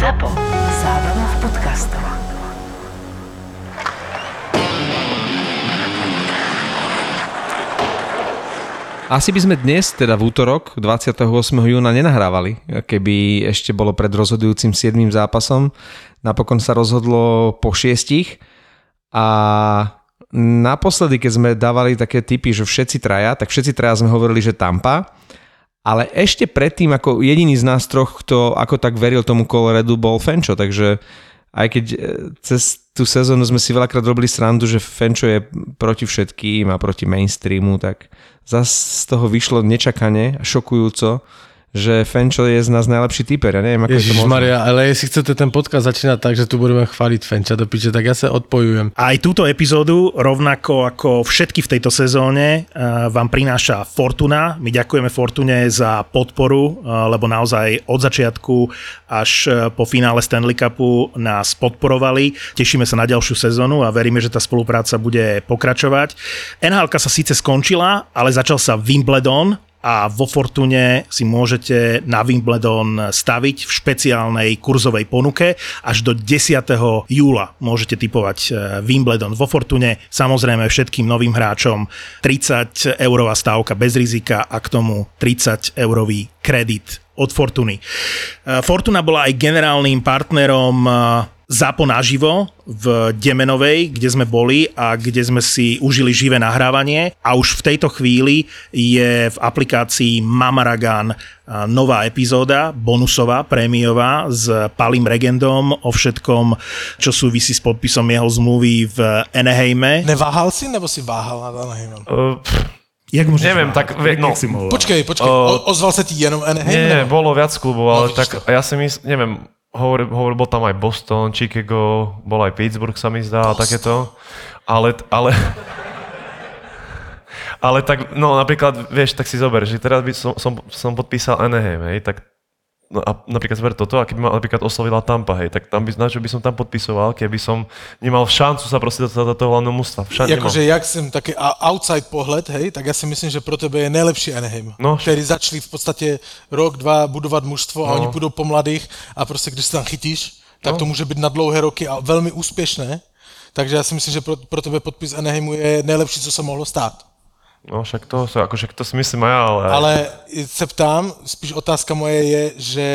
ZAPO. Zábrná v podcastov. Asi by sme dnes, teda v útorok, 28. júna, nenahrávali, keby ešte bolo pred rozhodujúcim 7. zápasom. Napokon sa rozhodlo po šiestich a naposledy, keď sme dávali také typy, že všetci traja, tak všetci traja sme hovorili, že Tampa, ale ešte predtým, ako jediný z nás troch, kto ako tak veril tomu Coloredu, bol Fenčo, takže aj keď e, cez tú sezónu sme si veľakrát robili srandu, že Fenčo je proti všetkým a proti mainstreamu, tak zase z toho vyšlo nečakane a šokujúco, že Fenčo je z nás najlepší typer. Ja neviem, ako Ježiš je to možné. Maria, ale jestli chcete ten podcast začínať tak, že tu budeme chváliť Fenča do piče, tak ja sa odpojujem. Aj túto epizódu, rovnako ako všetky v tejto sezóne, eh, vám prináša Fortuna. My ďakujeme Fortune za podporu, eh, lebo naozaj od začiatku až eh, po finále Stanley Cupu nás podporovali. Tešíme sa na ďalšiu sezónu a veríme, že tá spolupráca bude pokračovať. NHL sa síce skončila, ale začal sa Wimbledon, a vo Fortune si môžete na Wimbledon staviť v špeciálnej kurzovej ponuke. Až do 10. júla môžete typovať eh, Wimbledon vo Fortune. Samozrejme všetkým novým hráčom 30 eurová stávka bez rizika a k tomu 30 eurový kredit od Fortuny. Eh, Fortuna bola aj generálnym partnerom eh, ZAPO naživo v Demenovej, kde sme boli a kde sme si užili živé nahrávanie a už v tejto chvíli je v aplikácii Mamaragan nová epizóda, bonusová, prémiová s Palim Regendom o všetkom, čo súvisí s podpisom jeho zmluvy v Anaheime. Neváhal si, nebo si váhal nad Anaheimem? Uh, Jak môžeš Neviem, tak Jak no. si mohol? Počkej, počkej, O- o, ozval sa ti jenom Anaheim? nie, nebo? bolo viac klubov, ale No, tak ja si myslím, neviem, hovor, hovor, bol tam aj Boston, Chicago, bol aj Pittsburgh sa mi zdá a takéto. Ale, ale, ale tak, no napríklad, vieš, tak si zober, že teraz by som, som, som podpísal Anaheim, hej, tak No a napríklad zber toto, a keby ma napríklad oslovila Tampa, hej, tak tam by, na čo by som tam podpisoval, keby som nemal šancu sa proste dostať do toho hlavného mužstva. Jakože jak som taký a- outside pohľad, hej, tak ja si myslím, že pro tebe je najlepší Anaheim. No. Který začali v podstatě rok, dva budovat mužstvo a No. oni půjdou po mladých a prostě když se tam chytíš, tak No. to může být na dlouhé roky a velmi úspěšné. Takže já si myslím, že pro, pro tebe podpis Anaheimu je nejlepší, co se mohlo stát. No však to, sa- akože to si myslím aj ale... Ale se ptám, spíš otázka moje je, že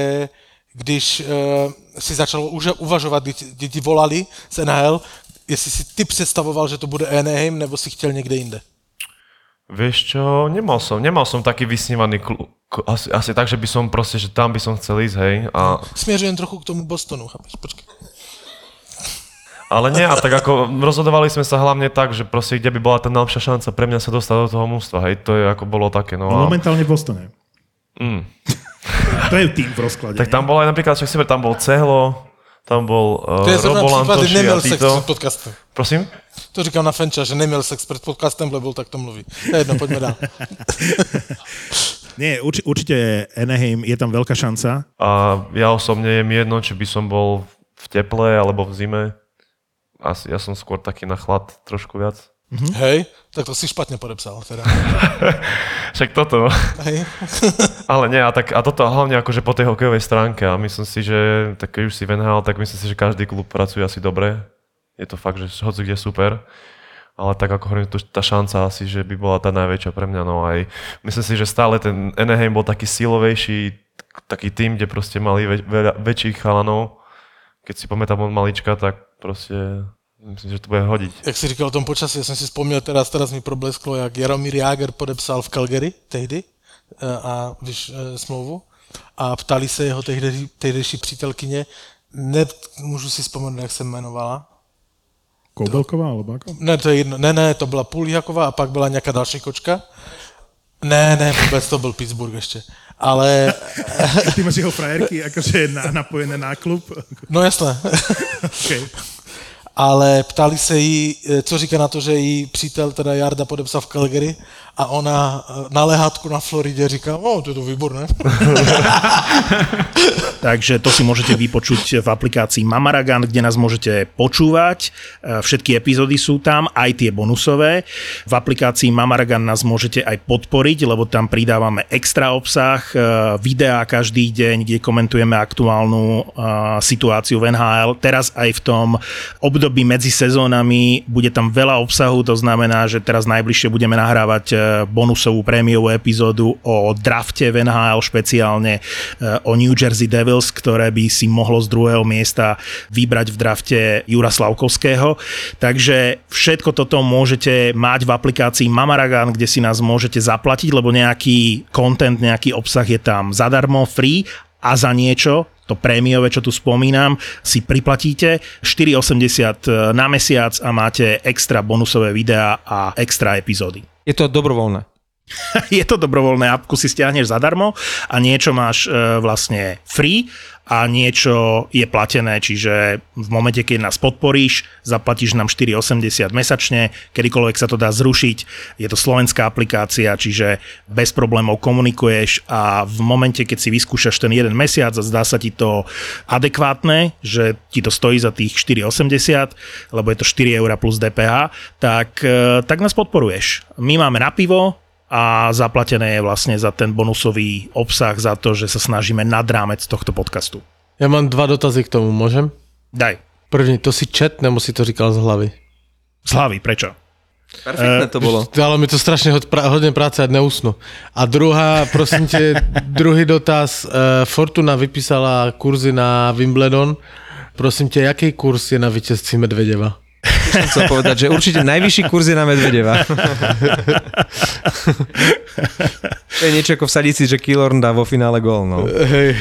když uh, si začal už uvažovat, kdy, ti- kdy ti volali z NHL, jestli si ty představoval, že to bude Anaheim, nebo si chtěl někde jinde? Vieš čo, nemal som, nemal som taký vysnívaný klub. Asi, asi tak, že by som proste, že tam by som chcel ísť, hej. A, Směřujem trochu k tomu Bostonu, chápeš? Počkej. Ale nie, a tak ako rozhodovali sme sa hlavne tak, že proste kde by bola tá najlepšia šanca pre mňa sa dostať do toho mústva, hej. To je ako bolo také, no a, Momentálne v Bostone. mm. To je tým v rozklade. Tak tam bol aj napríklad, však tam bol Cehlo, tam bol uh, To je Robo Lantoši a neměl sex títo. před podcastem. Prosím? To říkám na Fenča, že neměl sex před podcastem, lebo tak to mluví. To je jedno, pojďme dál. Nie, urči, určite Anaheim, je tam veľká šanca. A ja osobne je mi jedno, či by som bol v teple alebo v zime. Asi, ja som skôr taký na chlad trošku viac. Hej, tak to si špatně podepsal. Teda. Však toto, no. Hej. Ale nie, a, tak, a toto hlavne akože po tej hokejovej stránke a myslím si, že tak keď už si v NHL, tak myslím si, že každý klub pracuje asi dobre. Je to fakt, že hoci kde super. Ale tak ako hovorím, to, tá šanca asi, že by bola tá najväčšia pre mňa. No aj myslím si, že stále ten Anaheim bol taký silovejší, taký tým, kde proste mali väč, väčších chalanov. Keď si pamätám od malička, tak proste myslím, že to bude hodiť. Jak jsi říkal o tom počasí, já jsem si vzpomněl teraz, teraz mi problesklo, jak Jaromír Jágr podepsal v Calgary tehdy eh, a víš, eh, smlouvu a ptali se jeho tehdy, tehdejší přítelkyně, ne, můžu si vzpomenout, jak se jmenovala, Koubelková alebo ako? Ne, to je jedno. Ne, ne, to byla Půlíhaková a pak byla nějaká další kočka. Ne, ne, vůbec to byl Pittsburgh ještě. Ale, Ty máš jeho frajerky akože na, napojené na klub? no jasné. Okay. ale ptali se jí, eh, co říká na to, že jí přítel, teda Jarda, podepsal v Calgary a ona eh, na lehátku na Floridě říká, o, to je to výborné. Takže to si môžete vypočuť v aplikácii Mamaragan, kde nás môžete počúvať. E, Všetky epizódy sú tam, aj tie bonusové. V aplikácii Mamaragan nás môžete aj podporiť, lebo tam pridávame extra obsah, e, videá každý deň, kde komentujeme aktuálnu situáciu v NHL. Teraz aj v tom období medzi sezónami bude tam veľa obsahu, to znamená, že teraz najbližšie budeme nahrávať bonusovú prémiovú epizódu o drafte v NHL, špeciálne e, o New Jersey Devils, ktoré by si mohlo z druhého miesta vybrať v drafte Jura Slavkovského. Takže všetko toto môžete mať v aplikácii Mamaragan, kde si nás môžete zaplatiť, lebo nejaký content, nejaký obsah je tam zadarmo, free a za niečo, to prémiové, čo tu spomínam, si priplatíte 4,80 na mesiac a máte extra bonusové videá a extra epizódy. Je to dobrovoľné. je to dobrovoľné, apku si stiahneš zadarmo a niečo máš e, vlastne free a niečo je platené, čiže v momente, keď nás podporíš, zaplatíš nám 4,80 mesačne, kedykoľvek sa to dá zrušiť, je to slovenská aplikácia, čiže bez problémov komunikuješ a v momente, keď si vyskúšaš ten jeden mesiac a zdá sa ti to adekvátne, že ti to stojí za tých 4,80, lebo je to 4 eur plus DPH, tak, e, tak nás podporuješ. My máme na pivo, a zaplatené je vlastne za ten bonusový obsah, za to, že sa snažíme nad rámec tohto podcastu. Ja mám dva dotazy k tomu, môžem? Daj. První, to si čet, nebo si to říkal z hlavy? Z hlavy, prečo? Perfektné to bolo. Dalo mi to strašne hodne práce a neusnu. A druhá, prosím te, druhý dotaz. Uh, Fortuna vypísala kurzy na Wimbledon. Prosím te, jaký kurz je na víťazství Medvedeva? Chcem chcel povedať, že určite najvyšší kurz je na Medvedeva. to je niečo ako vsadiť si, že Killorn dá vo finále gól. No. Hej.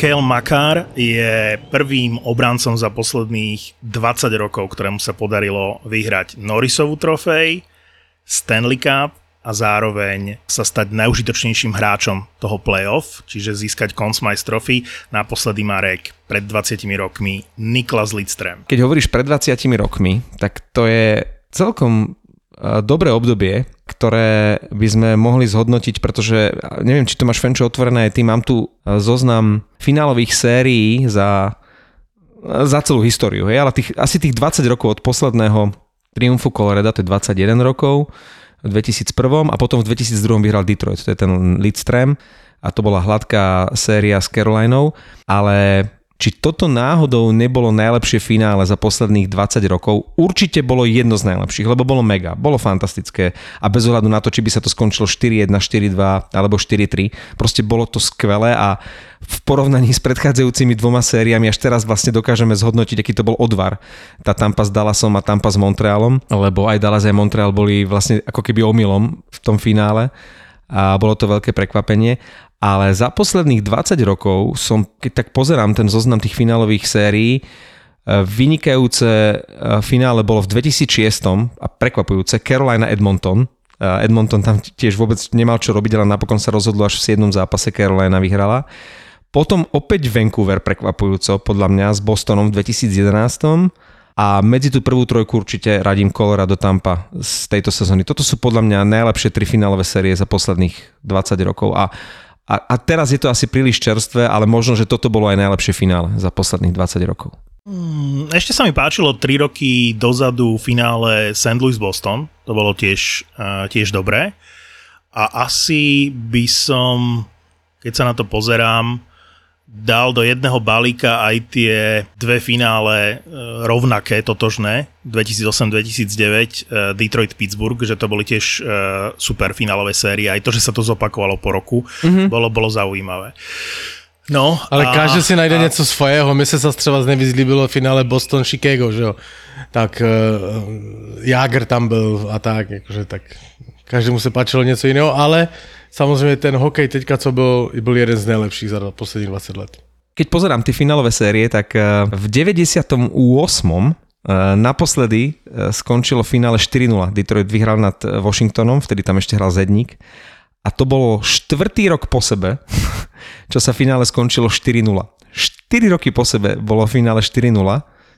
Kale Makar je prvým obrancom za posledných 20 rokov, ktorému sa podarilo vyhrať Norrisovú trofej, Stanley Cup a zároveň sa stať najužitočnejším hráčom toho playoff, čiže získať Conn Smythe Trophy. Naposledy Marek pred 20 rokmi Niklas Lidström. Keď hovoríš pred 20 rokmi, tak to je celkom eh, dobré obdobie, ktoré by sme mohli zhodnotiť, pretože neviem, či to máš Fenčo otvorené ty, mám tu eh, zoznam finálových sérií za, za celú históriu, hej, ale tých, asi tých 20 rokov od posledného triumfu Coloreda, to je 21 rokov, v 2001 a potom v 2002 vyhral Detroit, to je ten Lidström a to bola hladká séria s Carolinou, ale či toto náhodou nebolo najlepšie finále za posledných 20 rokov, určite bolo jedno z najlepších, lebo bolo mega, bolo fantastické. A bez ohľadu na to, či by sa to skončilo 4-1, 4-2 alebo 4-3, proste bolo to skvelé a v porovnaní s predchádzajúcimi dvoma sériami až teraz vlastne dokážeme zhodnotiť, aký to bol odvar. Tá Tampa s Dallasom a Tampa s Montrealom, lebo aj Dallas aj Montreal boli vlastne ako keby omylom v tom finále a bolo to veľké prekvapenie ale za posledných 20 rokov som, keď tak pozerám ten zoznam tých finálových sérií, e, vynikajúce e, finále bolo v 2006 a prekvapujúce Carolina Edmonton. E, Edmonton tam tiež vôbec nemal čo robiť, ale napokon sa rozhodlo až v 7. zápase Carolina vyhrala. Potom opäť Vancouver prekvapujúco, podľa mňa, s Bostonom v 2011. A medzi tú prvú trojku určite radím Colorado Tampa z tejto sezóny. Toto sú podľa mňa najlepšie tri finálové série za posledných 20 rokov. A a, a teraz je to asi príliš čerstvé, ale možno, že toto bolo aj najlepšie finále za posledných 20 rokov. Mm, Ešte sa mi páčilo 3 roky dozadu finále St. Louis Boston, to bolo tiež, tiež dobré. A asi by som, keď sa na to pozerám, dal do jedného balíka aj tie dve finále e, rovnaké, totožné, 2008-2009, e, Detroit-Pittsburgh, že to boli tiež e, super finálové série, aj to, že sa to zopakovalo po roku, mm-hmm. bolo, bolo zaujímavé. No, Ale a, každý si najde a, něco svojého. Mně se zase třeba nevyzlíbilo finále Boston-Chicago, že jo. Tak uh, Jager tam byl a tak, jakože tak každému se páčilo něco jiného, ale samozřejmě ten hokej teďka, co byl, byl jeden z nejlepších za posledních 20 let. Keď pozerám tie finálové série, tak eh, v 98. eh, naposledy eh, skončilo finále 4-0. Detroit vyhral nad Washingtonom, vtedy tam ešte hral Zedník. A to bolo štvrtý rok po sebe, čo sa finále skončilo 4-0. 4 roky po sebe bolo finále 4-0,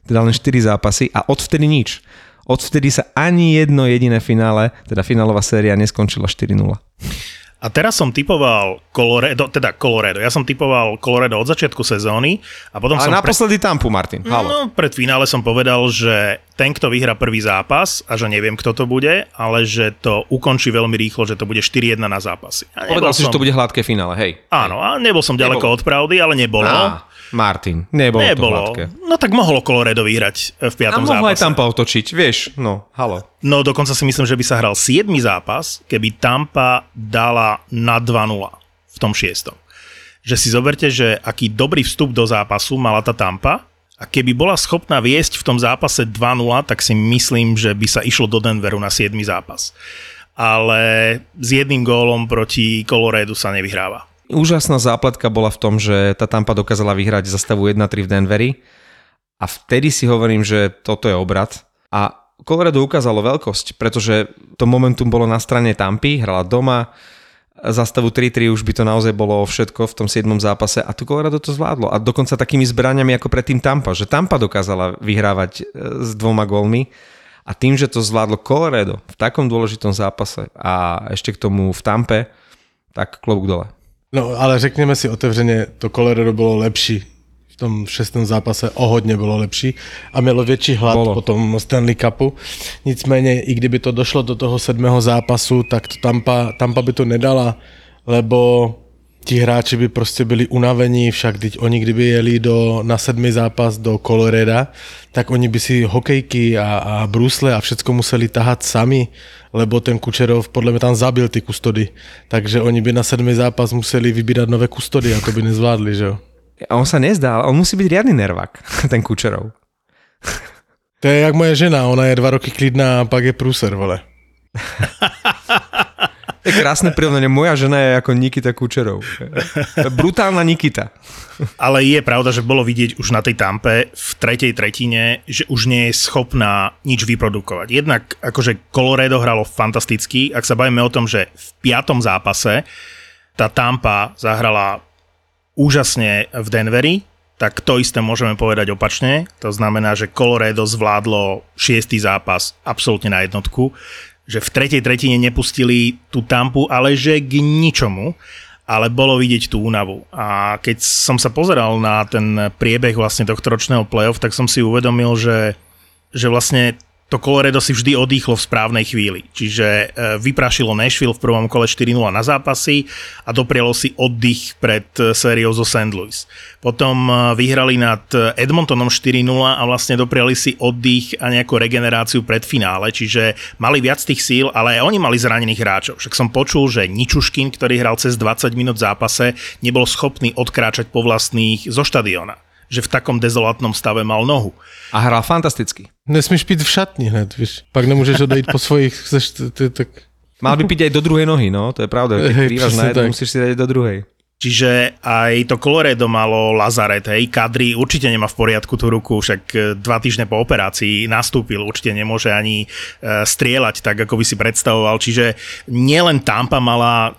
teda len 4 zápasy a odvtedy nič. Odvtedy sa ani jedno jediné finále, teda finálová séria neskončila 4-0. A teraz som typoval Colorado, teda Colorado, ja som typoval Colorado od začiatku sezóny a potom Ale som... naposledy Tampu, Martin. Halo. No, pred finále som povedal, že ten, kto vyhrá prvý zápas a že neviem, kto to bude, ale že to ukončí veľmi rýchlo, že to bude 4-1 na zápasy. A Povedal nebol si, som... že to bude hladké finále, hej. Áno, a nebol som ďaleko Nebolo. od pravdy, ale nebolo. Á, Martin, nebolo, to nebolo. hladké. No tak mohlo Colorado vyhrať v A piatom mohol aj zápase. Tampa otočiť, vieš, no, halo. No dokonca si myslím, že by sa hral 7. zápas, keby Tampa dala na 2-0 v tom šiestom. Že si zoberte, že aký dobrý vstup do zápasu mala tá Tampa a keby bola schopná viesť v tom zápase 2-0, tak si myslím, že by sa išlo do Denveru na 7. zápas. Ale s jedným gólom proti Coloradu sa nevyhráva. Úžasná zápletka bola v tom, že tá Tampa dokázala vyhrať za stavu 1-3 v Denveri a vtedy si hovorím, že toto je obrad a Colorado ukázalo veľkosť, pretože to momentum bolo na strane Tampy, hrala doma, za stavu 3-3 už by to naozaj bolo všetko v tom 7. zápase a tu Colorado to zvládlo a dokonca takými zbraniami ako predtým Tampa, že Tampa dokázala vyhrávať e, s dvoma gólmi a tým, že to zvládlo Colorado v takom dôležitom zápase a ešte k tomu v Tampe, tak klobúk dole. No ale řekněme si otevřeně, to Colorado bylo lepší v tom šestém zápase, o hodně bylo lepší a mělo větší hlad Bolo. po tom Stanley Cupu. Nicméně, i kdyby to došlo do toho sedmého zápasu, tak to Tampa, Tampa by to nedala, lebo ti hráči by prostě byli unavení, však teď oni kdyby jeli do, na sedmý zápas do Coloreda, tak oni by si hokejky a, a brusle a všecko museli tahat sami, lebo ten Kučerov podle mě tam zabil ty kustody. Takže oni by na sedmý zápas museli vybírat nové kustody a to by nezvládli, že jo. A on sa nezdá, on musí byť riadny nervák, ten Kučerov. To je jak moje žena, ona je dva roky klidná a pak je průser, vole. Je krásne prirovnanie. Moja žena je ako Nikita Kučerov. Brutálna Nikita. Ale je pravda, že bolo vidieť už na tej tampe v tretej tretine, že už nie je schopná nič vyprodukovať. Jednak akože Colorado hralo fantasticky, ak sa bavíme o tom, že v piatom zápase tá Tampa zahrala úžasne v Denveri, tak to isté môžeme povedať opačne. To znamená, že Colorado zvládlo šiestý zápas absolútne na jednotku, že v tretej tretine nepustili tú Tampu, ale že k ničomu ale bolo vidieť tú únavu. A keď som sa pozeral na ten priebeh vlastne tohto ročného playoff, tak som si uvedomil, že, že vlastne to Colorado si vždy odýchlo v správnej chvíli. Čiže e, vyprašilo Nashville v prvom kole 4-0 na zápasy a doprialo si oddych pred e, sériou zo St. Louis. Potom e, vyhrali nad Edmontonom 4-0 a vlastne dopriali si oddych a nejakú regeneráciu pred finále, čiže mali viac tých síl, ale aj oni mali zranených hráčov. Však som počul, že Ničuškin, ktorý hral cez 20 minút v zápase, nebol schopný odkráčať po vlastných zo štadiona že v takom dezolátnom stave mal nohu. A hral fantasticky. Nesmíš pít v šatni hned, víš. Pak nemůžeš odejít po svojich, chceš, tak... Mal by piť aj do druhej nohy, no, to je pravda. Keď presne na jednu, musíš si dať do druhej. Čiže aj to Colorado malo Lazaret, hej, Kadri určite nemá v poriadku tú ruku, však e, dva týždne po operácii nastúpil, určite nemôže ani e, strieľať tak, ako by si predstavoval. Čiže nielen Tampa mala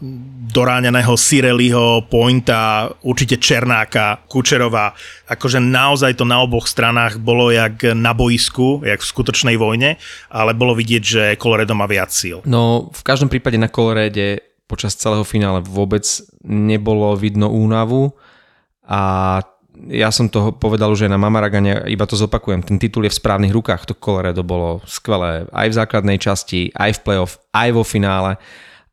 doráňaného Sireliho, Pointa, určite Černáka, Kučerova, akože naozaj to na oboch stranách bolo jak na boisku, jak v skutočnej vojne, ale bolo vidieť, že Colorado má viac síl. No, v každom prípade na Colorade počas celého finále vôbec nebolo vidno únavu. A ja som to povedal už aj na Mamaragane, iba to zopakujem, ten titul je v správnych rukách, to Colorado bolo skvelé aj v základnej časti, aj v playoff, aj vo finále,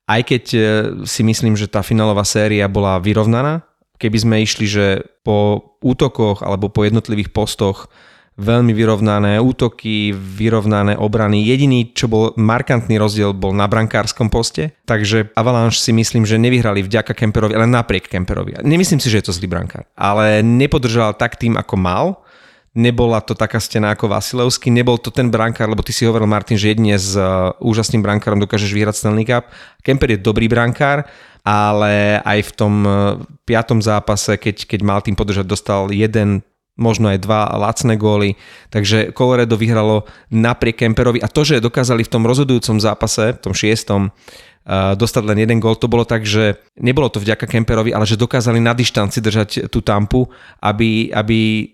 aj keď e, si myslím, že tá finálová séria bola vyrovnaná, keby sme išli, že po útokoch alebo po jednotlivých postoch veľmi vyrovnané útoky, vyrovnané obrany. Jediný, čo bol markantný rozdiel, bol na brankárskom poste, takže Avalanche si myslím, že nevyhrali vďaka Kemperovi, ale napriek Kemperovi. Nemyslím si, že je to zlý brankár, ale nepodržal tak tým, ako mal. Nebola to taká stena ako Vasilevský, nebol to ten brankár, lebo ty si hovoril, Martin, že jedine s uh, úžasným brankárom dokážeš vyhrať Stanley Cup. Kemper je dobrý brankár, ale aj v tom uh, piatom zápase, keď, keď mal tým podržať, dostal jeden možno aj dva lacné góly, takže Colorado vyhralo napriek Kemperovi a to, že dokázali v tom rozhodujúcom zápase, v tom šiestom, uh, dostať len jeden gól, to bolo tak, že nebolo to vďaka Kemperovi, ale že dokázali na dištanci držať tú tampu, aby, aby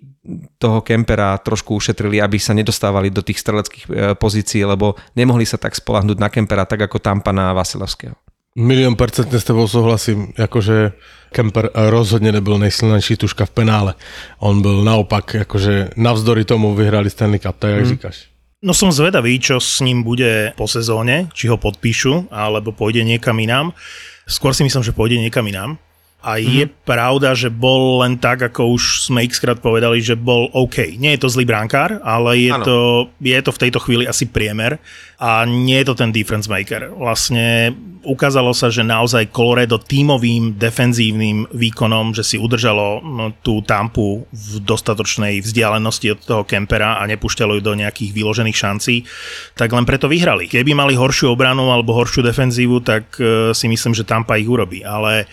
toho Kempera trošku ušetrili, aby sa nedostávali do tých streleckých e, pozícií, lebo nemohli sa tak spolahnúť na Kempera, tak ako Tampa na Vasilevského. Milión percentne s tebou souhlasím, akože Kemper rozhodne nebyl nejsilnější tuška v penále. On byl naopak, akože navzdory tomu vyhrali Stanley Cup, tak jak mm. říkáš. No som zvedavý, čo s ním bude po sezóne, či ho podpíšu, alebo pôjde niekam inám. Skôr si myslím, že pôjde niekam inám. A mm-hmm. je pravda, že bol len tak, ako už sme x krát povedali, že bol OK. Nie je to zlý bránkár, ale je to, je to v tejto chvíli asi priemer a nie je to ten difference maker. Vlastne ukázalo sa, že naozaj Colorado tímovým defenzívnym výkonom, že si udržalo tú tampu v dostatočnej vzdialenosti od toho kempera a nepúšťalo ju do nejakých vyložených šancí, tak len preto vyhrali. Keby mali horšiu obranu alebo horšiu defenzívu, tak uh, si myslím, že Tampa ich urobí. Ale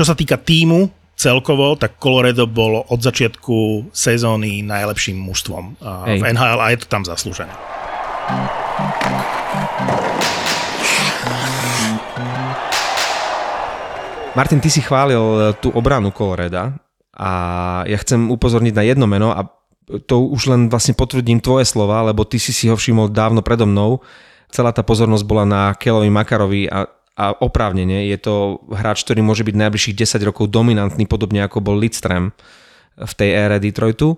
čo sa týka týmu, celkovo, tak Colorado bolo od začiatku sezóny najlepším mužstvom v NHL a je to tam zaslúžené. Martin, ty si chválil e, tú obranu Coloreda a ja chcem upozorniť na jedno meno a to už len vlastne potvrdím tvoje slova, lebo ty si si ho všimol dávno predo mnou. Celá tá pozornosť bola na Kelovi Makarovi a a oprávnene je to hráč, ktorý môže byť najbližších 10 rokov dominantný, podobne ako bol Lidström v tej ére Detroitu.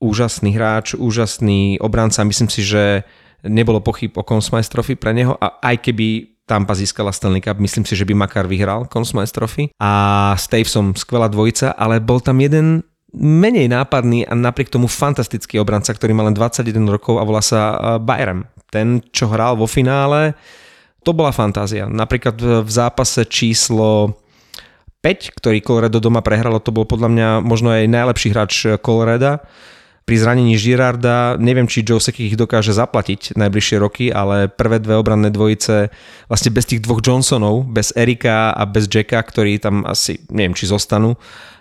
Úžasný hráč, úžasný obranca, myslím si, že nebolo pochyb o Consmice Trophy pre neho a aj keby Tampa získala Stanley Cup, myslím si, že by Makar vyhral Consmice Trophy a Stavesom skvelá dvojica, ale bol tam jeden menej nápadný a napriek tomu fantastický obranca, ktorý má len 21 rokov a volá sa eh, Byram. Ten, čo hral vo finále, to bola fantázia. Napríklad v zápase číslo 5, ktorý Colorado doma prehralo, to bol podľa mňa možno aj najlepší hráč Colorada. Pri zranení Girarda neviem, či Joe Sekich ich dokáže zaplatiť najbližšie roky, ale prvé dve obranné dvojice, vlastne bez tých dvoch Johnsonov, bez Erika a bez Jacka, ktorí tam asi, neviem, či zostanú,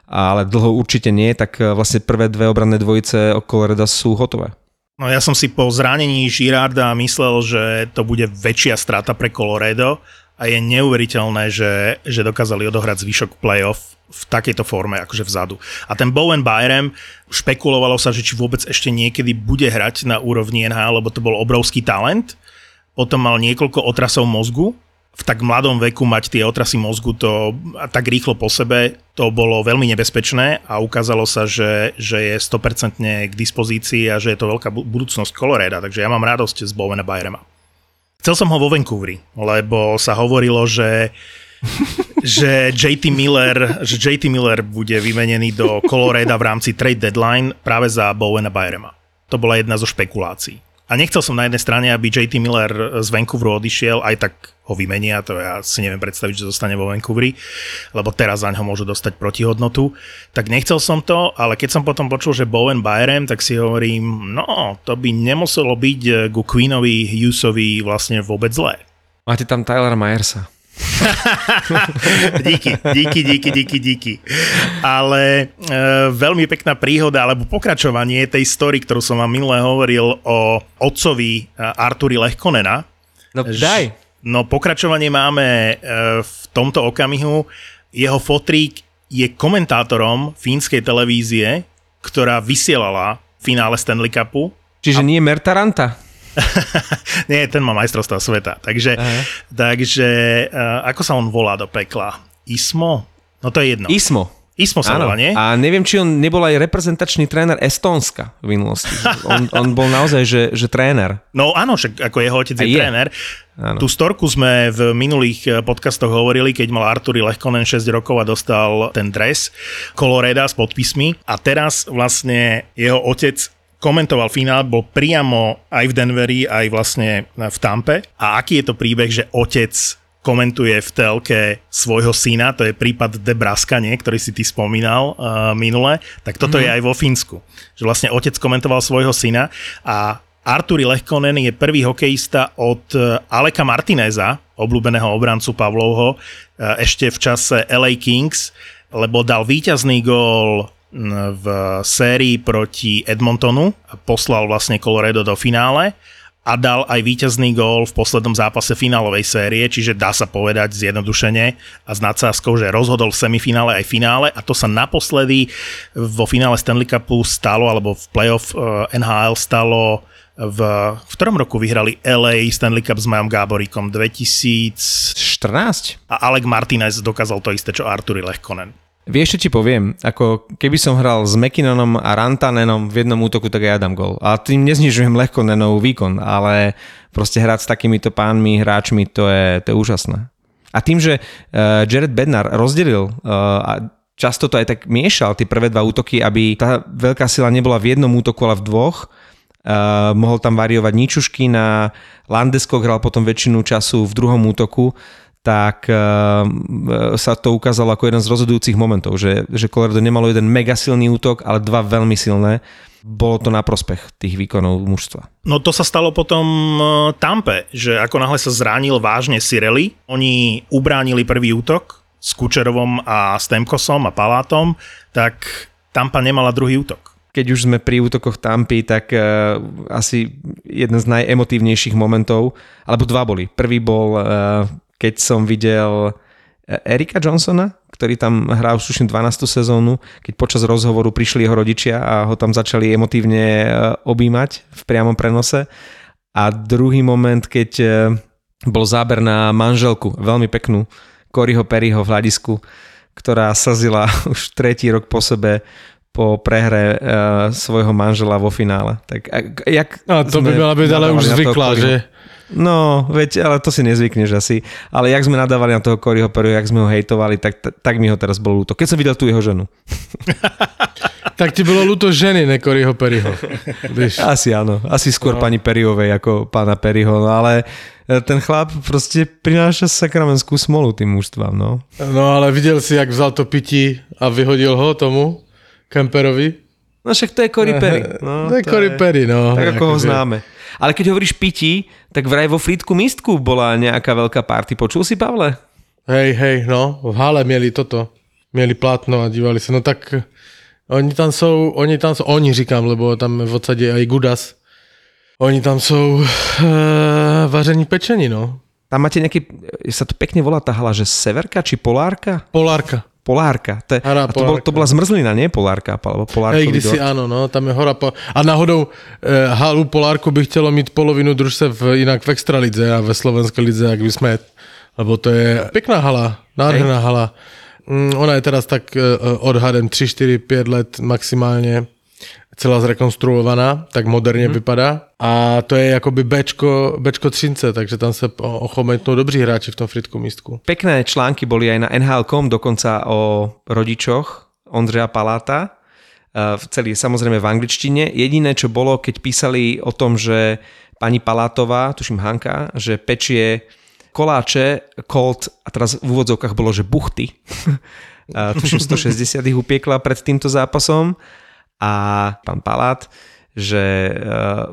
ale dlho určite nie, tak vlastne prvé dve obranné dvojice Colorado sú hotové. No ja som si po zranení Girarda myslel, že to bude väčšia strata pre Colorado a je neuveriteľné, že, že dokázali odohrať zvyšok playoff v takejto forme, akože vzadu. A ten Bowen Byram, špekulovalo sa, že či vôbec ešte niekedy bude hrať na úrovni NHL, lebo to bol obrovský talent. Potom mal niekoľko otrasov mozgu, v tak mladom veku mať tie otrasy mozgu to tak rýchlo po sebe, to bolo veľmi nebezpečné a ukázalo sa, že, že je 100% k dispozícii a že je to veľká budúcnosť Coloreda, takže ja mám radosť z Bowena Byrema. Chcel som ho vo Vancouveri, lebo sa hovorilo, že že JT Miller, že JT Miller bude vymenený do Coloreda v rámci trade deadline práve za Bowena Byrema. To bola jedna zo špekulácií. A nechcel som na jednej strane, aby JT Miller z Vancouveru odišiel, aj tak ho vymenia, to ja si neviem predstaviť, že zostane vo Vancouveri, lebo teraz za ňo môžu dostať protihodnotu. Tak nechcel som to, ale keď som potom počul, že Bowen Bayerem, tak si hovorím, no, to by nemuselo byť ku Queenovi Hughesovi vlastne vôbec zlé. Máte tam Tylera Myersa. díky, díky, díky, díky, díky. Ale e, veľmi pekná príhoda, alebo pokračovanie tej story, ktorú som vám minule hovoril o otcovi e, Arturi Lechkonena. No daj. No pokračovanie máme e, v tomto okamihu. Jeho fotrík je komentátorom fínskej televízie, ktorá vysielala finále Stanley Cupu. Čiže a... nie Mertaranta? Nie, ten má majstrovstva sveta. Takže, takže uh, ako sa on volá do pekla? Ismo? No to je jedno. Ismo. Ismo sa volá, nie? A neviem, či on nebol aj reprezentačný tréner Estónska v minulosti. On, on bol naozaj, že, že tréner. No áno, však ako jeho otec je, je tréner. Áno. Tú storku sme v minulých eh, podcastoch hovorili, keď mal Arturi Lehkonen 6 rokov a dostal ten dres Coloreda s podpismi a teraz vlastne jeho otec komentoval finál, bol priamo aj v Denveri, aj vlastne v Tampe. A aký je to príbeh, že otec komentuje v telke svojho syna, to je prípad Debraska, nie, ktorý si ty spomínal uh, minule, tak toto mm. je aj vo Fínsku. Že vlastne otec komentoval svojho syna a Arturi Lehkonen je prvý hokejista od uh, Aleka Martineza, obľúbeného obrancu Pavlovho, uh, ešte v čase LA Kings, lebo dal víťazný gól v sérii proti Edmontonu, poslal vlastne Colorado do finále a dal aj víťazný gól v poslednom zápase finálovej série, čiže dá sa povedať zjednodušene a s nadsázkou, že rozhodol v semifinále aj finále a to sa naposledy vo finále Stanley Cupu stalo, alebo v playoff eh, NHL stalo v, v ktorom roku vyhrali LA Stanley Cup s Majom Gáboríkom 2000 14? a Alec Martinez dokázal to isté, čo Arturi Lehkonen. Vieš, čo ti poviem? Ako keby som hral s McKinnonom a Rantanenom v jednom útoku, tak ja dám gol. A tým neznižujem Lehkonenov výkon, ale proste hrať s takýmito pánmi, hráčmi, to je, to je úžasné. A tým, že uh, Jared Bednar rozdelil uh, a často to aj tak miešal, tie prvé dva útoky, aby tá veľká sila nebola v jednom útoku, ale v dvoch, Uh, mohol tam variovať Ničušky na Landesko hral potom väčšinu času v druhom útoku, tak uh, sa to ukázalo ako jeden z rozhodujúcich momentov, že, že Colorado nemalo jeden mega silný útok, ale dva veľmi silné. Bolo to na prospech tých výkonov mužstva. No to sa stalo potom e, Tampe, že ako náhle sa zránil vážne Sireli, oni ubránili prvý útok s Kučerovom a Stemkosom a Palátom, tak Tampa nemala druhý útok keď už sme pri útokoch Tampy, tak uh, asi jeden z najemotívnejších momentov, alebo dva boli. Prvý bol, uh, keď som videl Erika Johnsona, ktorý tam hrá už tuším 12. sezónu, keď počas rozhovoru prišli jeho rodičia a ho tam začali emotívne uh, objímať v priamom prenose. A druhý moment, keď uh, bol záber na manželku, veľmi peknú, Coryho Perryho v hľadisku, ktorá slzila už tretí rok po sebe po prehre uh, svojho manžela vo finále. Tak, jak no, to by mala byť ale už zvyklá, že? No, veď, ale to si nezvykneš asi. Ale jak sme nadávali na toho Coryho Perryho, jak sme ho hejtovali, tak, tak mi ho teraz bolo ľúto. Keď som videl tú jeho ženu. tak ti bolo ľúto ženy, ne Coryho Perryho. Asi áno. Asi skôr no. pani Perryovej ako pána Perryho. No ale e, ten chlap proste prináša sakramenskú smolu tým mužstvám, no. No ale videl si, jak vzal to pití a vyhodil ho tomu? Kemperovi? No však to je Cory Perry. No, to je Cory Perry, no. Tak ako ho známe. Ale keď hovoríš pití, tak vraj vo Frítku Mistku bola nejaká veľká party. Počul si, Pavle? Hej, hej, no. V hale mieli toto. Mieli plátno a dívali sa. No tak oni tam sú, oni tam sú, oni říkám, lebo tam v odsade aj Gudas. Oni tam sú uh, vaření pečení, no. Tam máte nejaký, sa to pekne volá tá hala, že severka či polárka? Polárka. Polárka. To, je, Hara, a to, bol, to bola zmrzlina, nie Polárka? Alebo Hej, kdysi áno, no, tam je hora. Po... A náhodou e, halu Polárku by chcelo mít polovinu družstev inak v Extralidze a ve Slovenskej lidze, ak by sme... Lebo to je pekná hala, nádherná Hej. hala. Mm, ona je teraz tak e, odhadem 3, 4, 5 let maximálne celá zrekonstruovaná, tak moderne hmm. vypadá. A to je jakoby Bčko, Bčko Třince, takže tam sa ochometnú dobří hráči v tom fritku místku. Pekné články boli aj na NHL.com, dokonca o rodičoch Ondřeja Paláta, v celý, samozrejme v angličtine. Jediné, čo bolo, keď písali o tom, že pani Palátová, tuším Hanka, že pečie koláče, kolt, a teraz v úvodzovkách bolo, že buchty. tuším 160 ich upiekla pred týmto zápasom a pán Palát, že uh,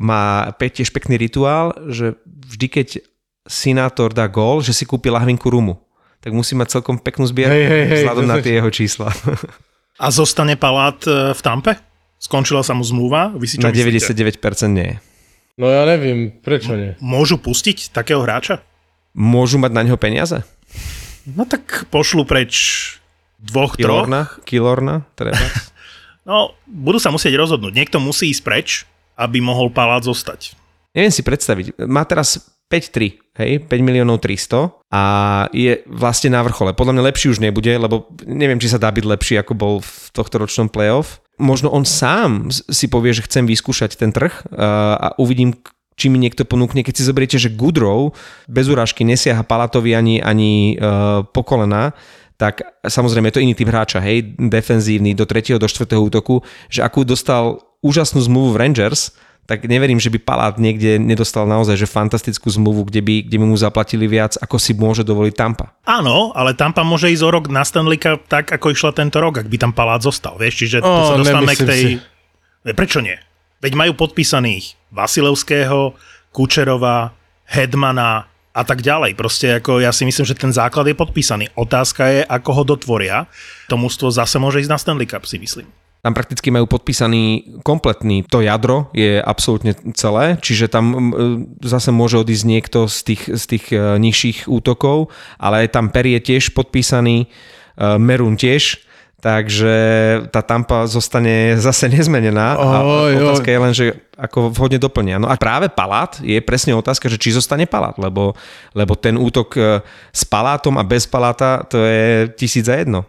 má tiež pekný rituál, že vždy keď sinátor dá gól, že si kúpi lahvinku rumu. Tak musí mať celkom peknú zbierku hej, hej, hej, vzhľadom na tie jeho čísla. A zostane Palát e, v Tampe? Skončila sa mu zmluva? Vy si čo na 99% nie. No ja neviem, prečo nie? Môžu pustiť takého hráča? Môžu mať na neho peniaze? No tak pošlu preč dvoch, Kilorna, troch. Kilorna, treba. No, budú sa musieť rozhodnúť. Niekto musí ísť preč, aby mohol Palác zostať. Neviem si predstaviť. Má teraz 5-3, hej, 5 miliónov 300 a je vlastne na vrchole. Podľa mňa lepší už nebude, lebo neviem, či sa dá byť lepší, ako bol v tohto ročnom playoff. Možno on sám si povie, že chcem vyskúšať ten trh a uvidím, či mi niekto ponúkne. Keď si zoberiete, že Goodrow bez urážky nesiaha Palatovi ani, ani uh, po tak samozrejme je to iný typ hráča, hej, defenzívny do 3. do 4. útoku, že akú dostal úžasnú zmluvu v Rangers, tak neverím, že by Palát niekde nedostal naozaj že fantastickú zmluvu, kde by, kde by mu zaplatili viac, ako si môže dovoliť Tampa. Áno, ale Tampa môže ísť o rok na Stanley Cup tak, ako išla tento rok, ak by tam Palát zostal, vieš, čiže oh, sa dostávame k tej... Si. Prečo nie? Veď majú podpísaných Vasilevského, Kučerova, Hedmana, a tak ďalej. Proste ako ja si myslím, že ten základ je podpísaný. Otázka je, ako ho dotvoria. To mústvo zase môže ísť na Stanley Cup, si myslím. Tam prakticky majú podpísaný kompletný, to jadro je absolútne celé, čiže tam e, zase môže odísť niekto z tých, z tých e, nižších útokov, ale tam Per je tiež podpísaný, e, Merun tiež, takže tá tampa zostane zase nezmenená a Oj, oj. otázka je len, že ako vhodne doplnia. No a práve Palát je presne otázka, že či zostane Palát, lebo, lebo ten útok s Palátom a bez Paláta to je tisíc za jedno.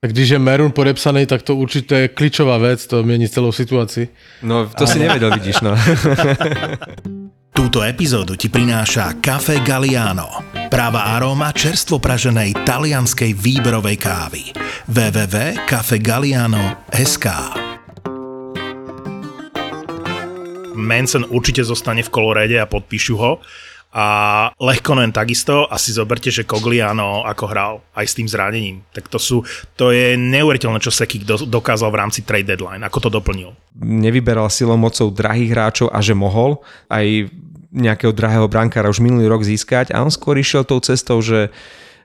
Tak když je Merun podepsaný, tak to určitě je klíčová věc, to mění celou situaci. No to si nevedel, vidíš, no. Túto epizódu ti prináša Cafe Galliano. Práva aróma čerstvo praženej talianskej výberovej kávy. www.cafegalliano.sk Manson určite zostane v kolorede a podpíšu ho. A Lehkonen takisto a si zoberte, že Cogliano ako hral aj s tým zranením. Tak to sú, to je neuveriteľné, čo Sekik do, dokázal v rámci trade deadline, ako to doplnil. Nevyberal silou mocou drahých hráčov a že mohol aj nejakého drahého brankára už minulý rok získať a on skôr išiel tou cestou, že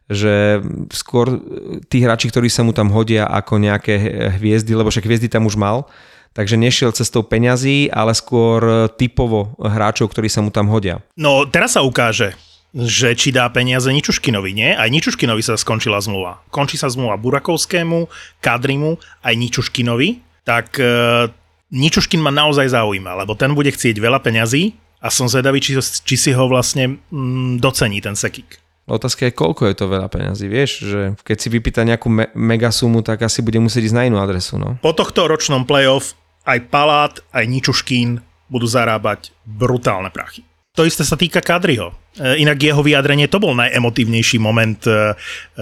že skôr tí hráči, ktorí sa mu tam hodia ako nejaké hviezdy, lebo však hviezdy tam už mal, takže nešiel cestou peňazí, ale skôr typovo hráčov, ktorí sa mu tam hodia. No teraz sa ukáže, že či dá peniaze Ničuškinovi, nie? Aj Ničuškinovi sa skončila zmluva. Končí sa zmluva Burakovskému, Kadrimu, aj Ničuškinovi, tak e, Ničuškin ma naozaj zaujíma, lebo ten bude chcieť veľa peňazí a som zvedavý, či, či si ho vlastne mm, docení ten Sekik. Otázka je, koľko je to veľa peňazí, vieš, že keď si vypýta nejakú me- megasumu, tak asi bude musieť ísť na inú adresu, no. Po tohto ročnom playoff aj Palát, aj Ničuškín budú zarábať brutálne prachy. To isté sa týka Kadriho. E, Inak jeho vyjadrenie to bol najemotívnejší moment e,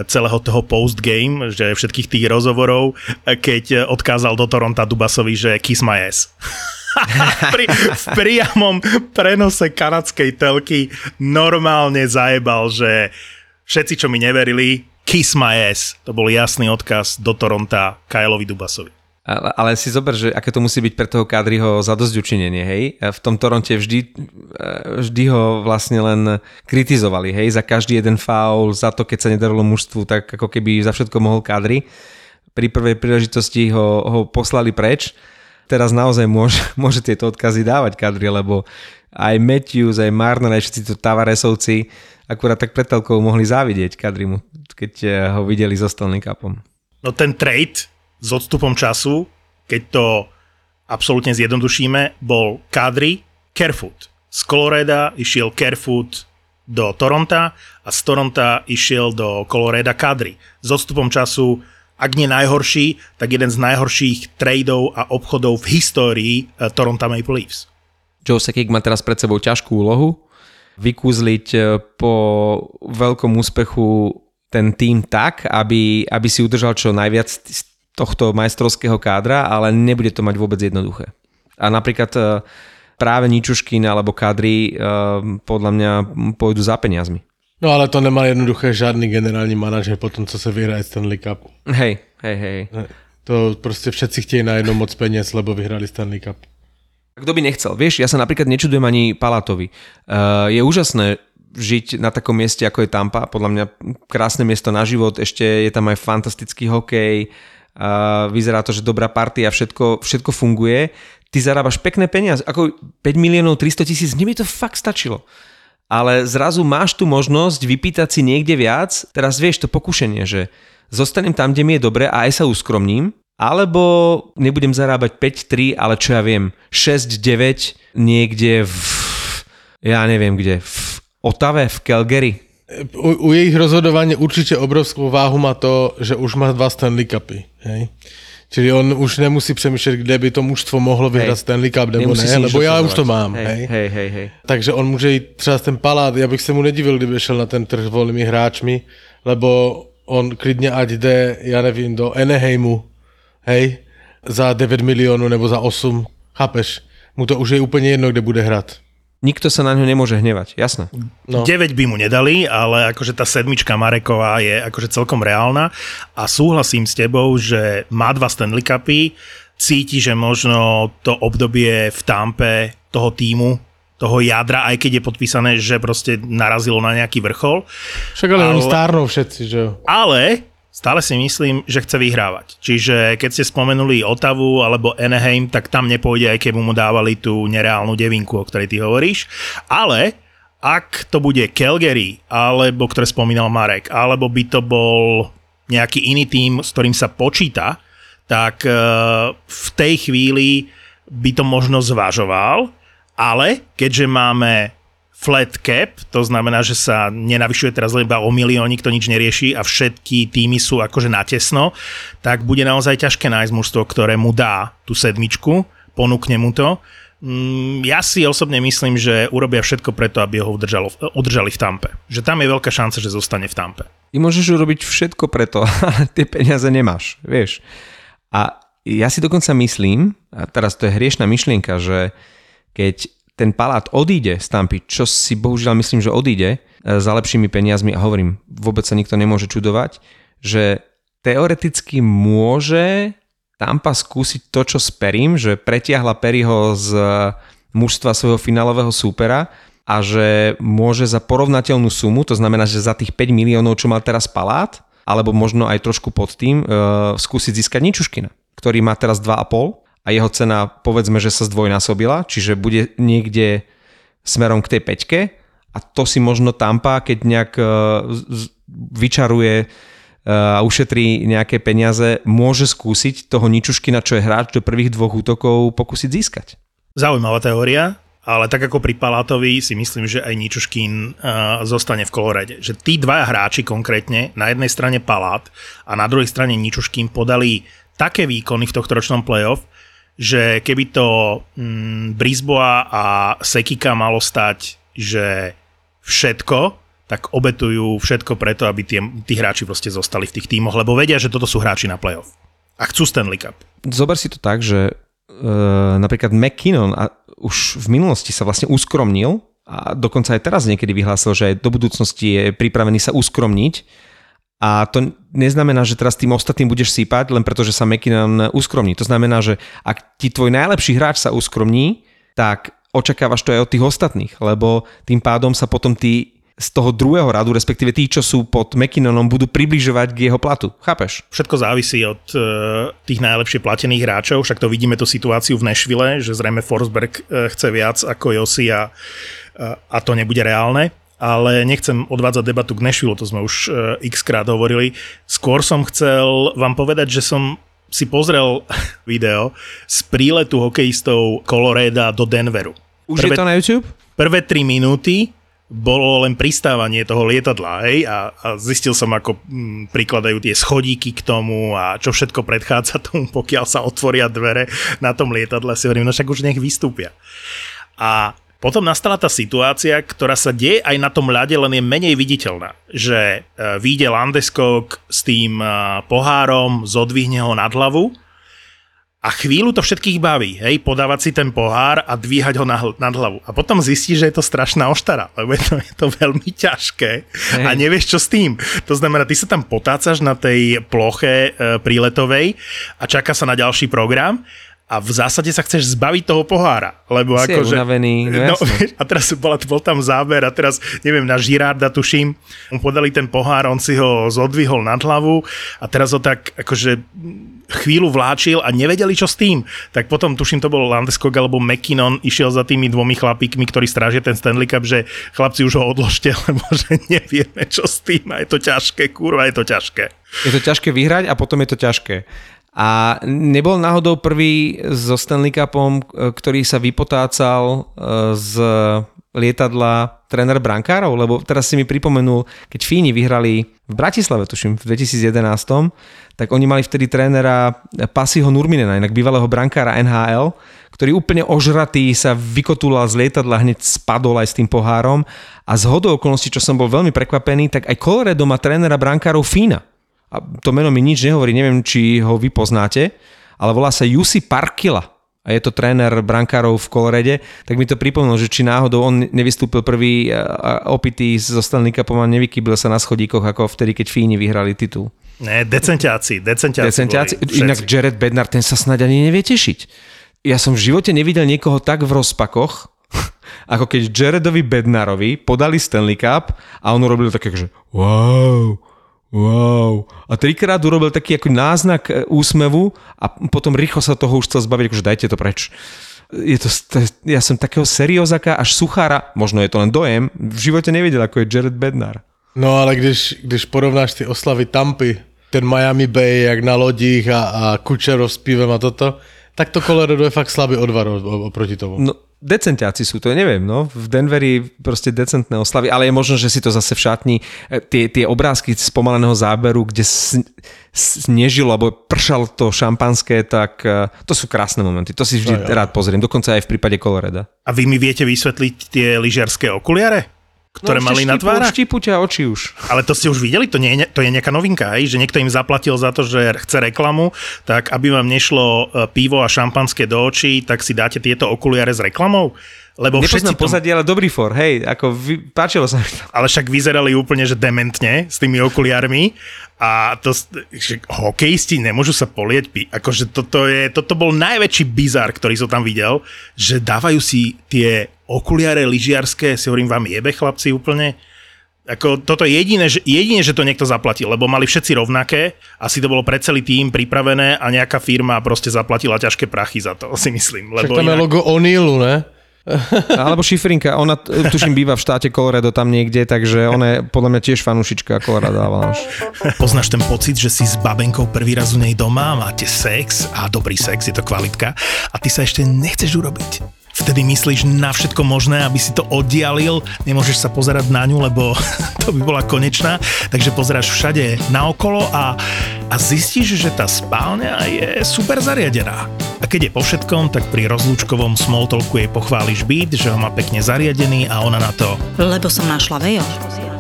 celého toho postgame, že všetkých tých rozhovorov, e, keď odkázal do Toronta Dubasovi, že kiss my ass. Pri, v priamom prenose kanadskej telky normálne zajebal, že všetci, čo mi neverili, kiss my ass. To bol jasný odkaz do Toronta Kyleovi Dubasovi. Ale, si zober, že aké to musí byť pre toho Kadriho zadosť učinenie, hej? V tom Toronte vždy, vždy ho vlastne len kritizovali, hej? Za každý jeden faul, za to, keď sa nedarilo mužstvu, tak ako keby za všetko mohol Kadri. Pri prvej príležitosti ho, ho poslali preč. Teraz naozaj môže, môže tieto odkazy dávať Kadri, lebo aj Matthews, aj Marner, aj všetci to Tavaresovci akurát tak pred mohli závidieť Kadrimu, keď eh, ho videli so Stanley Cupom. No ten trade s odstupom času, keď to absolútne zjednodušíme, bol Kadri Kerfoot. Z Coloreda išiel Kerfoot do Toronta a z Toronta išiel do Coloreda Kadri. S odstupom času, ak nie najhorší, tak jeden z najhorších tradeov a obchodov v histórii eh, Toronto Maple Leafs. Joe Sekik má teraz pred sebou ťažkú úlohu, vykúzliť eh, po veľkom úspechu ten tým tak, aby, aby si udržal čo najviac tohto majstrovského kádra, ale nebude to mať vôbec jednoduché. A napríklad eh, práve Ničuškin alebo Kadri podľa mňa pôjdu za peniazmi. No ale to nemá jednoduché žádný generální manažer po tom, co se vyhraje Stanley Cup. Hej, hej, hej. To prostě všetci chtějí najednou moc peněz, lebo vyhrali Stanley Cup. Kto by nechcel? Vieš, ja sa napríklad nečudujem ani Palatovi. Uh, je úžasné žiť na takom mieste, ako je Tampa. Podľa mňa krásne miesto na život, ešte je tam aj fantastický hokej, uh, vyzerá to, že dobrá partia, všetko, všetko funguje. Ty zarábaš pekné peniaze, ako 5 miliónov 300 tisíc, mne by to fakt stačilo. Ale zrazu máš tu možnosť vypýtať si niekde viac, teraz vieš to pokušenie, že zostanem tam, kde mi je dobre a aj sa uskromním, alebo nebudem zarábať 5-3, ale čo ja viem, 6-9 niekde v, ja neviem kde, v Otave, v Calgary. U, u jejich rozhodování určitě obrovskou váhu má to, že už má dva Stanley Cupy. Hej? Čili on už nemusí přemýšlet, kde by to mužstvo mohlo vyhrát Stanley Cup nebo ne, lebo já už to mám. Hej, Hej, hej, hej, hej. Takže on může jít třeba ten palát, já bych se mu nedivil, kdyby šel na ten trh s volnými hráčmi, lebo on klidně ať jde, já nevím, do Anaheimu, hej, za 9 milionů nebo za 8, chápeš? Mu to už je úplně jedno, kde bude hrát. Nikto sa na ňo nemôže hnevať, jasné. No. 9 by mu nedali, ale akože tá sedmička Mareková je akože celkom reálna a súhlasím s tebou, že má dva Stanley Cupy, cíti, že možno to obdobie v Tampe toho týmu toho jadra, aj keď je podpísané, že proste narazilo na nejaký vrchol. Však ale, ale oni stárnou všetci, že jo. Ale stále si myslím, že chce vyhrávať. Čiže keď ste spomenuli Otavu alebo Anaheim, tak tam nepôjde, aj keby mu dávali tú nereálnu devinku, o ktorej ty hovoríš. Ale ak to bude Calgary, alebo ktoré spomínal Marek, alebo by to bol nejaký iný tým, s ktorým sa počíta, tak eh, v tej chvíli by to možno zvažoval, ale keďže máme flat cap, to znamená, že sa nenavyšuje teraz iba o miliónik, to nič nerieši a všetky týmy sú akože natesno, tak bude naozaj ťažké nájsť mužstvo, ktoré mu dá tú sedmičku, ponúkne mu to. Mm, Ja si osobne myslím, že urobia všetko preto, aby ho udržalo, udržali v Tampe. Že tam je veľká šanca, že zostane v Tampe. Ty môžeš urobiť všetko preto, ale tie peniaze nemáš, vieš. A ja si dokonca myslím, a teraz to je hriešná myšlienka, že keď ten palát odíde z Tampy, čo si bohužiaľ myslím, že odíde e, za lepšími peniazmi a hovorím, vôbec sa nikto nemôže čudovať, že teoreticky môže Tampa skúsiť to, čo s Perím, že pretiahla Perryho z mužstva svojho finálového súpera a že môže za porovnateľnú sumu, to znamená, že za tých 5 miliónov, čo mal teraz Palát, alebo možno aj trošku pod tým, e, skúsiť získať Ničuškina, ktorý má teraz 2,5 a jeho cena povedzme, že sa zdvojnásobila, čiže bude niekde smerom k tej peťke a to si možno Tampa, keď nejak e, vyčaruje e, a ušetrí nejaké peniaze, môže skúsiť toho Ničuškina, čo je hráč do prvých dvoch útokov, pokúsiť získať. Zaujímavá teória, ale tak ako pri Palátovi si myslím, že aj Ničuškín uh, zostane v kolorede. Že tí dvaja hráči konkrétne, na jednej strane Palát a na druhej strane Ničuškín podali také výkony v tohto ročnom playoff, že keby to mm, Brisboa a Sekika malo stať, že všetko, tak obetujú všetko preto, aby tie, tí hráči proste zostali v tých tímoch, lebo vedia, že toto sú hráči na playoff. A chcú Stanley Cup. Zober si to tak, že uh, napríklad McKinnon a už v minulosti sa vlastne uskromnil a dokonca aj teraz niekedy vyhlásil, že do budúcnosti je pripravený sa uskromniť a to neznamená, že teraz tým ostatným budeš sípať, len preto, že sa McKinnon uskromní. To znamená, že ak ti tvoj najlepší hráč sa uskromní, tak očakávaš to aj od tých ostatných, lebo tým pádom sa potom tí z toho druhého radu, respektíve tí, čo sú pod McKinnonom, budú približovať k jeho platu. Chápeš? Všetko závisí od e, tých najlepšie platených hráčov, však to vidíme tú situáciu v Nashville, že zrejme Forsberg e, chce viac ako Josi a, a, a to nebude reálne. Ale nechcem odvádzať debatu k Nashville, to sme už e, x krát hovorili. Skôr som chcel vám povedať, že som si pozrel video z príletu hokejistov Coloreda do Denveru. Už je to na YouTube? prvé 3 minúty bolo len pristávanie toho lietadla, hej, a, a zistil som, ako mm, prikladajú tie schodíky k tomu a čo všetko predchádza tomu, pokiaľ sa otvoria dvere na tom lietadle, si hovorím, no však už nech vystúpia. A potom nastala tá situácia, ktorá sa deje aj na tom ľade, len je menej viditeľná. Že e, vyjde Landeskog s tým e, pohárom, zodvihne ho nad hlavu a chvíľu to všetkých baví, hej, podávať si ten pohár a dvíhať ho nad hlavu. A potom zistí, že je to strašná oštara, lebo je to, je to veľmi ťažké a nevieš, čo s tým. To znamená, ty sa tam potácaš na tej ploche e, príletovej a čaká sa na ďalší program a v zásade sa chceš zbaviť toho pohára, lebo Si akože... unavený, no a teraz bol, bol tam záber a teraz, neviem, na Girarda tuším, mu podali ten pohár, on si ho zodvihol nad hlavu a teraz ho tak akože chvíľu vláčil a nevedeli, čo s tým. Tak potom, tuším, to bol Landeskog alebo McKinnon, išiel za tými dvomi chlapíkmi, ktorí strážia ten Stanley Cup, že chlapci už ho odložte, lebo že nevieme, čo s tým a je to ťažké, kurva, je to ťažké. Je to ťažké vyhrať a potom je to ťažké. A nebol náhodou prvý so Stanley Cupom, ktorý sa vypotácal e, z lietadla tréner brankárov, lebo teraz si mi pripomenul, keď Fíni vyhrali v Bratislave, tuším, v 2011, tak oni mali vtedy trénera Pasiho Nurminena, inak bývalého brankára NHL, ktorý úplne ožratý sa vykotulal z lietadla, hneď spadol aj s tým pohárom. A z hodou okolností, čo som bol veľmi prekvapený, tak aj Colorado má trénera brankárov Fína a to meno mi nič nehovorí, neviem, či ho vy poznáte, ale volá sa Jussi Parkila a je to tréner brankárov v Kolorede, tak mi to pripomínalo, že či náhodou on nevystúpil prvý a opitý zo Stanley Cupom a nevykybil sa na schodíkoch ako vtedy, keď Fíni vyhrali titul. Ne, decentiaci. Decentiaci, boli inak. Jared Bednar, ten sa snáď ani nevie tešiť. Ja som v živote nevidel niekoho tak v rozpakoch, ako keď Jaredovi Bednarovi podali Stanley Cup a on urobil také, že wow, wow. A trikrát urobil taký ako náznak e, úsmevu a potom rýchlo sa toho už chcel zbaviť, akože dajte to preč. Je to, ja som takého seriózaka až suchára, možno je to len dojem, v živote nevidel, ako je Jared Bednar. No ale když, když porovnáš ty oslavy Tampy, ten Miami Bay, jak na lodích a, a Kučerov s pivem a toto, tak to Colorado je fakt slabý odvar oproti tomu. No, decentiaci sú to, neviem, no. V Denveri proste decentné oslavy, ale je možno, že si to zase v šatni, e, tie, tie obrázky z pomaleného záberu, kde snežilo alebo pršal to šampanské, tak e, to sú krásne momenty. To si vždy no, rád pozriem, dokonca aj v prípade Coloreda. A vy mi viete vysvetliť tie lyžiarské okuliare? Ktoré no, mali na tvárach. Štípu ťa oči už. Ale to ste už videli? To, nie je, to je nejaká novinka, aj? že niekto im zaplatil za to, že chce reklamu, tak aby vám nešlo e, pivo a šampanské do očí, tak si dáte tieto okuliare s reklamou? Lebo Nepoznám všetci pozadie, ale dobrý for, hej, ako vy, páčilo sa mi to. Ale však vyzerali úplne, že dementne s tými okuliarmi a to, že hokejisti nemôžu sa polieť, akože toto, je, toto bol najväčší bizar, ktorý som tam videl, že dávajú si tie okuliare lyžiarské, si hovorím, vám jebe chlapci úplne, ako toto je jediné, že, jedine, že to niekto zaplatil, lebo mali všetci rovnaké, asi to bolo pre celý tým pripravené a nejaká firma proste zaplatila ťažké prachy za to, si myslím. Lebo Však tam inak... je logo O'Neillu, ne? Alebo Šifrinka, ona tuším býva v štáte Colorado tam niekde, takže ona je podľa mňa tiež fanúšička Colorado Avalanche. Poznáš ten pocit, že si s babenkou prvý raz u nej doma, máte sex a dobrý sex, je to kvalitka a ty sa ešte nechceš urobiť vtedy myslíš na všetko možné, aby si to oddialil, nemôžeš sa pozerať na ňu, lebo to by bola konečná, takže pozeráš všade naokolo a, a zistíš, že tá spálňa je super zariadená. A keď je po všetkom, tak pri rozlúčkovom smalltalku jej pochváliš byt, že ho má pekne zariadený a ona na to... Lebo som našla Vejo.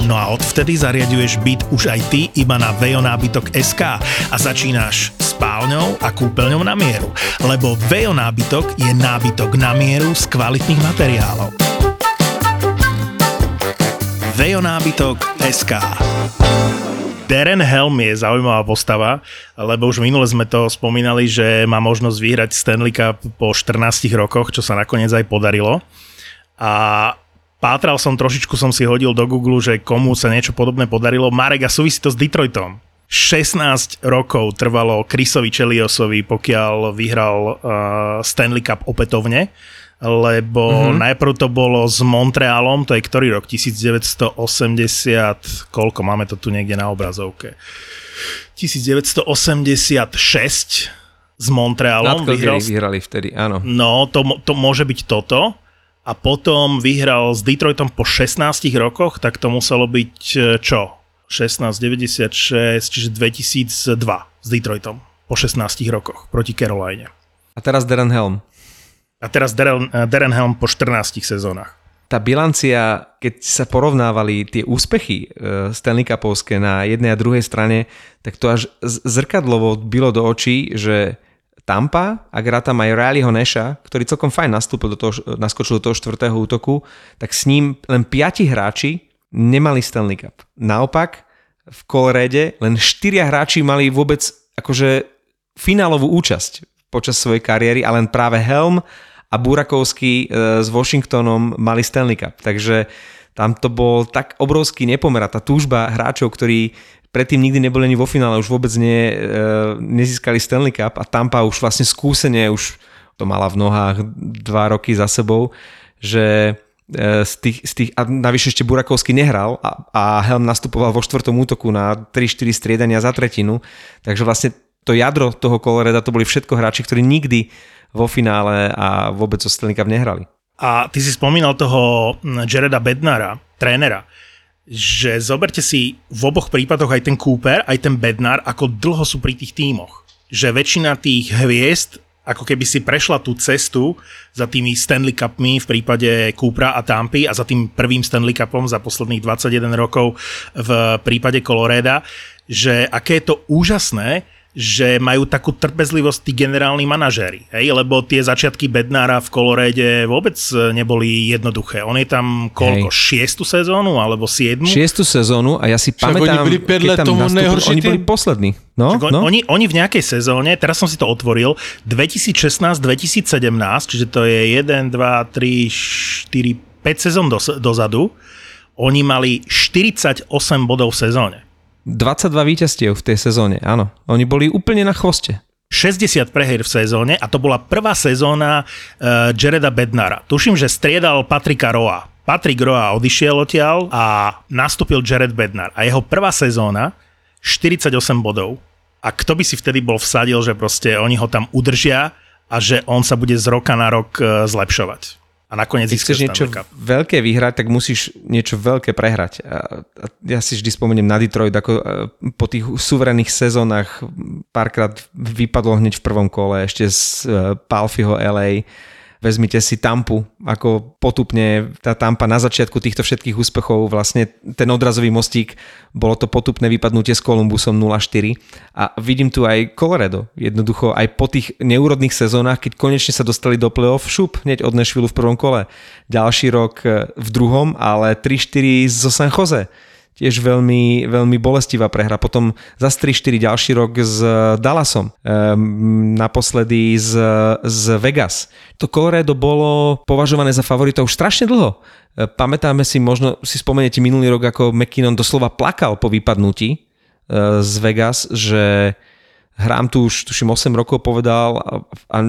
No a odvtedy zariaduješ byt už aj ty iba na Vejo nábytok SK a začínaš spálňou a kúpeľňou na mieru. Lebo Vejo nábytok je nábytok na mieru z kvalitných materiálov. Vejo nábytok SK Darren Helm je zaujímavá postava, lebo už minule sme to spomínali, že má možnosť vyhrať Stanley Cup po 14 rokoch, čo sa nakoniec aj podarilo. A pátral som, trošičku som si hodil do Google, že komu sa niečo podobné podarilo. Marek, a súvisí to s Detroitom. 16 rokov trvalo Chrisovi Čeliosovi, pokiaľ vyhral uh, Stanley Cup opätovne, lebo mm-hmm. najprv to bolo s Montrealom, to je ktorý rok? 1980, koľko? Máme to tu niekde na obrazovke. 1986 s Montrealom. Vyhral... vyhrali vtedy, áno. No, to, to môže byť toto a potom vyhral s Detroitom po 16 rokoch, tak to muselo byť e, čo? 1696, čiže 2002 s Detroitom po 16 rokoch proti Caroline. A teraz Darren Helm. A teraz Darren, e, Darren po 14 sezónach. Tá bilancia, keď sa porovnávali tie úspechy e, Stanley Cupovské na jednej a druhej strane, tak to až zrkadlovo bylo do očí, že Tampa, ak ráta aj Rileyho Neša, ktorý celkom fajn nastúpil do toho, naskočil do toho štvrtého útoku, tak s ním len piati hráči nemali Stanley Cup. Naopak, v Colorade len štyria hráči mali vôbec akože finálovú účasť počas svojej kariéry a len práve Helm a Burakovský e, s Washingtonom mali Stanley Cup. Takže tam to bol tak obrovský nepomer tá túžba hráčov, ktorí predtým nikdy neboli ani vo finále, už vôbec ne, nezískali Stanley Cup a Tampa už vlastne skúsenie, už to mala v nohách dva roky za sebou, že e, z tých, z tých, a navyše ešte Burakovský nehral a, a Helm nastupoval vo štvrtom útoku na 3-4 striedania za tretinu, takže vlastne to jadro toho Coloreda to boli všetko hráči, ktorí nikdy vo finále a vôbec o Stanley Cup nehrali. A ty si spomínal toho Jareda Bednara, trénera že zoberte si v oboch prípadoch aj ten Cooper, aj ten Bednar, ako dlho sú pri tých tímoch. Že väčšina tých hviezd ako keby si prešla tú cestu za tými Stanley Cupmi v prípade Coopera a Tampy a za tým prvým Stanley Cupom za posledných 21 rokov v prípade Coloreda, že aké je to úžasné, že majú takú trpezlivosť tí generálni manažéri, hej? lebo tie začiatky Bednára v Koloréde vôbec neboli jednoduché. On je tam koľko, hej. šiestu sezónu alebo siedmu? Šiestu sezónu a ja si Však pamätám, oni keď tam tomu nastúpil, najhorší oni boli poslední. No, on, no. oni, oni v nejakej sezóne, teraz som si to otvoril, 2016-2017, čiže to je 1, 2, 3, 4, 5 sezón do, dozadu, oni mali 48 bodov v sezóne. 22 víťazstiev v tej sezóne, áno. Oni boli úplne na chvoste. 60 prehier v sezóne a to bola prvá sezóna uh, Jareda Bednara. Tuším, že striedal Patrika Roa. Patrik Roa odišiel odtiaľ a nastúpil Jared Bednar. A jeho prvá sezóna 48 bodov. A kto by si vtedy bol vsadil, že proste oni ho tam udržia a že on sa bude z roka na rok eh, zlepšovať. A nakoniec Keď chceš niečo Cup. veľké vyhrať, tak musíš niečo veľké prehrať. A, a ja si vždy spomeniem na Detroit, ako e, po tých suverených sezónach párkrát vypadlo hneď v prvom kole, ešte z e, Palfiho LA. Vezmite si Tampu, ako potupne tá Tampa na začiatku týchto všetkých úspechov, vlastne ten odrazový mostík, bolo to potupné vypadnutie s Columbusom 0-4 a vidím tu aj Colorado. Jednoducho aj po tých neúrodných sezónach, keď konečne sa dostali do play-off, šup, hneď od Nashville v prvom kole. Ďalší rok e, v druhom, ale 3-4 zo San Jose tiež veľmi, veľmi bolestivá prehra. Potom za 3-4 ďalší rok s Dallasom, ehm, naposledy z, z Vegas. To Colorado bolo považované za favoritov už strašne dlho. E, Pamätáme si, možno si spomeniete minulý rok, ako McKinnon doslova plakal po vypadnutí e, z Vegas, že hrám tu už, tuším, 8 rokov povedal a,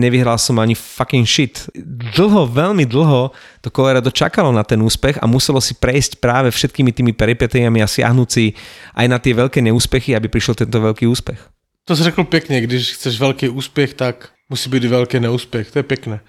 nevyhral som ani fucking shit. Dlho, veľmi dlho to Colorado čakalo na ten úspech a muselo si prejsť práve všetkými tými peripetiami a siahnuť si aj na tie veľké neúspechy, aby prišiel tento veľký úspech. To jsi řekl pěkně, když chceš velký úspěch, tak musí být i velký neúspěch, to je pěkné.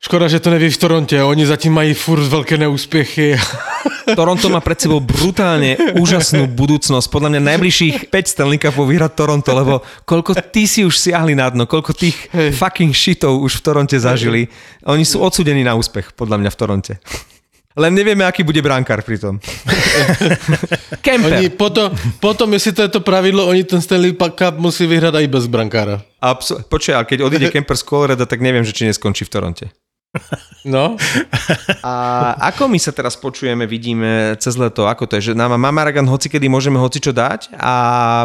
Škoda, že to neví v Torontě, oni zatím mají furt velké neúspěchy. Toronto má pred sebou brutálne úžasnú budúcnosť. Podľa mňa najbližších 5 Stanley Cupov vyhrať Toronto, lebo koľko ty si už siahli na dno, koľko tých Hej. fucking shitov už v Toronte zažili. Oni sú odsudení na úspech, podľa mňa v Toronte. Len nevieme, aký bude brankár pri tom. Kemper. Oni potom, potom, jestli to je to pravidlo, oni ten Stanley Cup musí vyhrať aj bez brankára. Absu- Počkaj, ale keď odíde Kemper z Colorado, tak neviem, že či neskončí v Toronte. No, A ako my sa teraz počujeme, vidíme cez leto, ako to je, že nám Mamaragan hocikedy môžeme hocičo dať a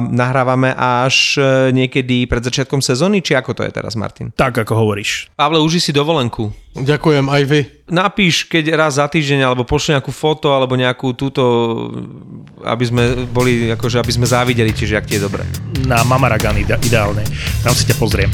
nahrávame až e, niekedy pred začiatkom sezóny, či ako to je teraz, Martin? Tak, ako hovoríš. Pavle, uži si dovolenku. ďakujem, aj vy. Napíš, keď raz za týždeň, alebo pošli nejakú foto, alebo nejakú túto, aby sme boli, akože aby sme závideli, čiže ak ti je dobre. Na Mamaragan ide- ideálne. Tam si ťa pozriem.